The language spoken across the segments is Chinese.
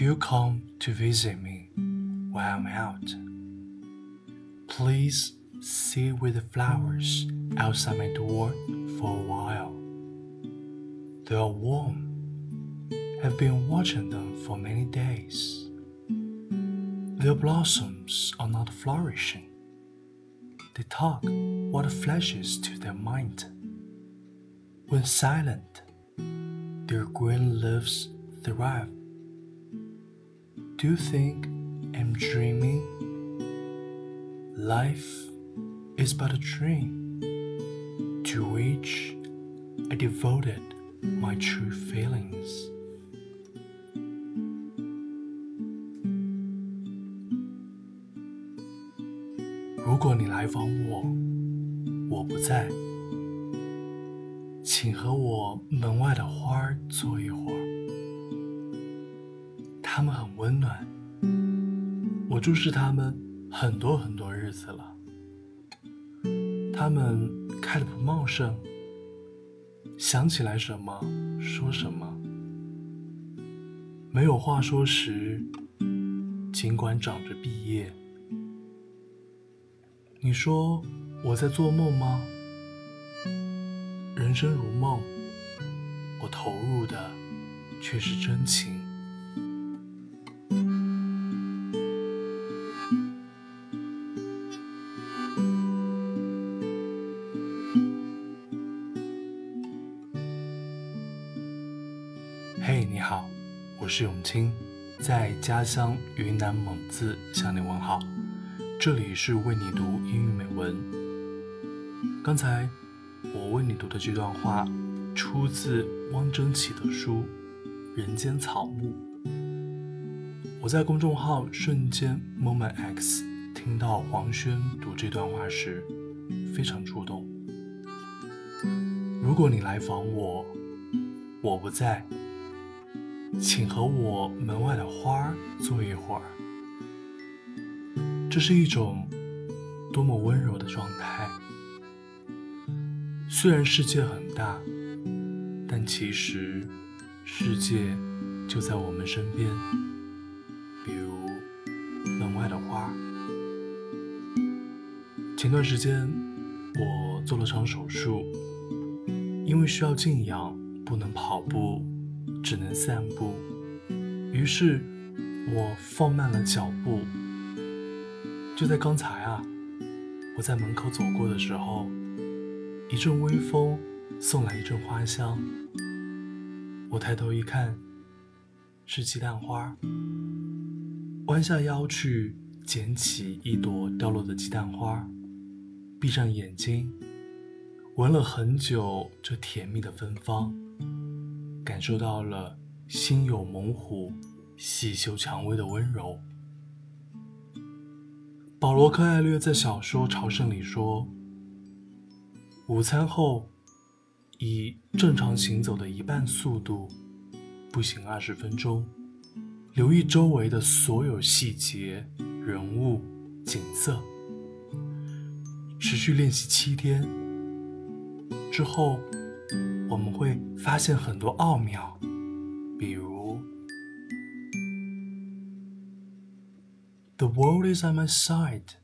If you come to visit me while I'm out, please sit with the flowers outside my door for a while. They are warm. I've been watching them for many days. Their blossoms are not flourishing. They talk what flashes to their mind. When silent, their green leaves thrive Do you think I'm dreaming? Life is but a dream to which I devoted my true feelings. 如果你来访我，我不在，请和我门外的花儿坐一会儿。 ”温暖，我注视他们很多很多日子了。他们开得不茂盛，想起来什么说什么，没有话说时，尽管长着毕业。你说我在做梦吗？人生如梦，我投入的却是真情。你好，我是永清，在家乡云南蒙自向你问好。这里是为你读英语美文。刚才我为你读的这段话出自汪曾祺的书《人间草木》。我在公众号“瞬间 Moment X” 听到黄轩读这段话时，非常触动。如果你来访我，我不在，请和我门外的花坐一会儿。这是一种多么温柔的状态。虽然世界很大，但其实世界就在我们身边。比如门外的花。前段时间我做了场手术，因为需要静养，不能跑步，只能散步。于是我放慢了脚步。就在刚才啊，我在门口走过的时候，一阵微风送来一阵花香。我抬头一看，是鸡蛋花。弯下腰去捡起一朵掉落的鸡蛋花，闭上眼睛，闻了很久这甜蜜的芬芳，感受到了心有猛虎，细嗅蔷薇的温柔。保罗·柯艾略在小说《朝圣》里说：“午餐后，以正常行走的一半速度步行二十分钟，留意周围的所有细节、人物、景色。持续练习七天之后，我们会发现很多奥妙，比如。” The world is on my side,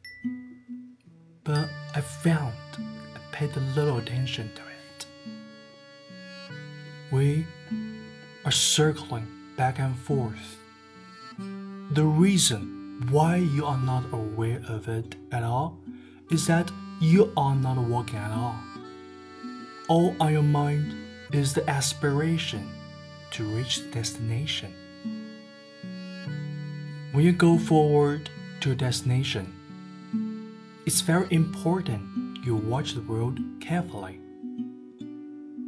but I found I paid little attention to it. We are circling back and forth. The reason why you are not aware of it at all is that you are not walking at all. All on your mind is the aspiration to reach destination. When you go forward to destination, it's very important you watch the road carefully.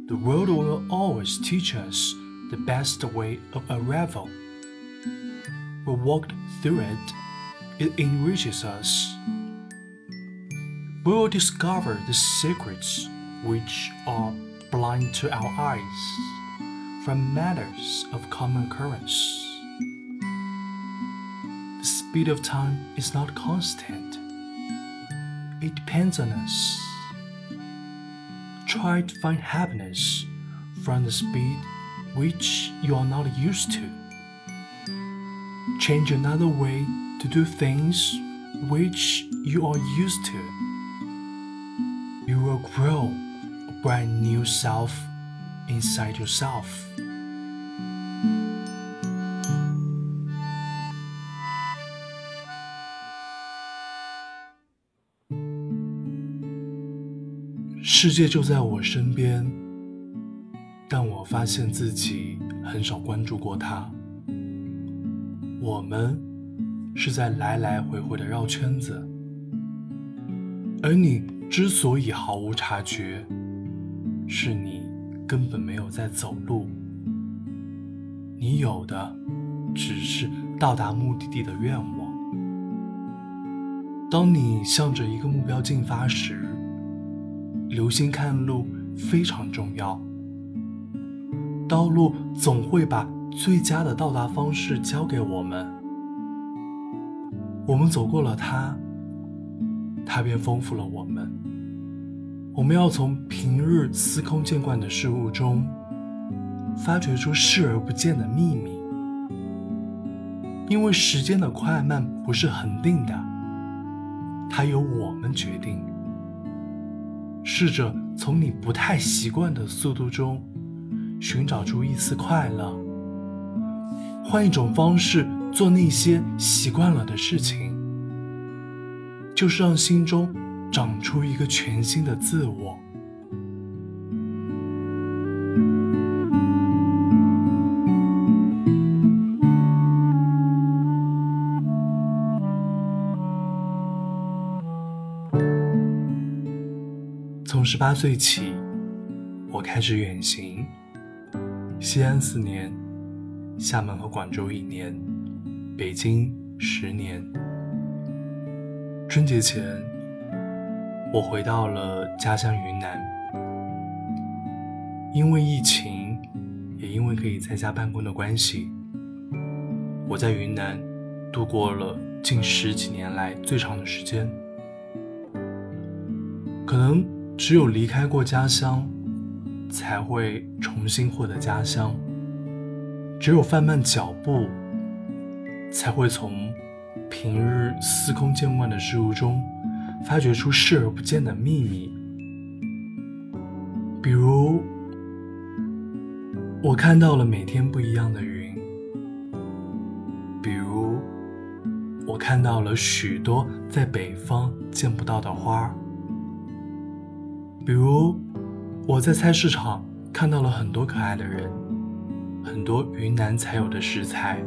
The road will always teach us the best way of arrival. We walk through it, it enriches us. We will discover the secrets which are blind to our eyes from matters of common occurrence The speed of time is not constant. It depends on us. Try to find happiness from the speed which you are not used to. change another way to do things which you are used to. You will grow brand new self inside yourself. 世界就在我身边，但我发现自己很少关注过它。我们是在来来回回的绕圈子，而你之所以毫无察觉，是你根本没有在走路。你有的只是到达目的地的愿望。当你向着一个目标进发时，留心看路非常重要，道路总会把最佳的到达方式交给我们。我们走过了它，它便丰富了我们。我们要从平日司空见惯的事物中，发掘出视而不见的秘密。因为时间的快慢不是恒定的，它由我们决定。试着从你不太习惯的速度中寻找出一丝快乐，换一种方式做那些习惯了的事情，就是让心中长出一个全新的自我。从十八岁起，我开始远行，西安四年，厦门和广州一年，北京十年。春节前，我回到了家乡云南，因为疫情，也因为可以在家办公的关系，我在云南度过了近十几年来最长的时间，可能。只有离开过家乡，才会重新获得家乡；只有放慢脚步，才会从平日司空见惯的事物中发掘出视而不见的秘密。比如，我看到了每天不一样的云；比如，我看到了许多在北方见不到的花。比如，我在菜市场看到了很多可爱的人，很多云南才有的食材。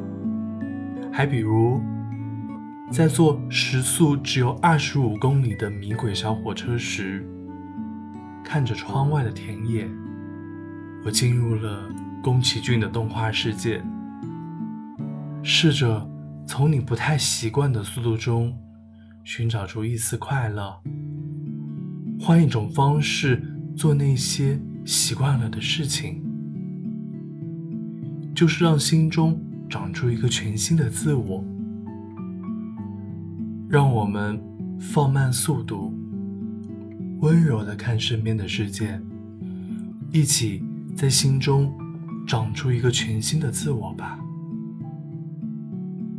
还比如，在坐时速只有二十五公里的米轨小火车时，看着窗外的田野，我进入了宫崎骏的动画世界。试着从你不太习惯的速度中，寻找出一丝快乐。换一种方式做那些习惯了的事情，就是让心中长出一个全新的自我。让我们放慢速度，温柔的看身边的世界，一起在心中长出一个全新的自我吧。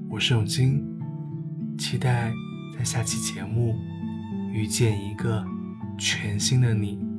我是永金，期待在下期节目遇见一个。全新的你。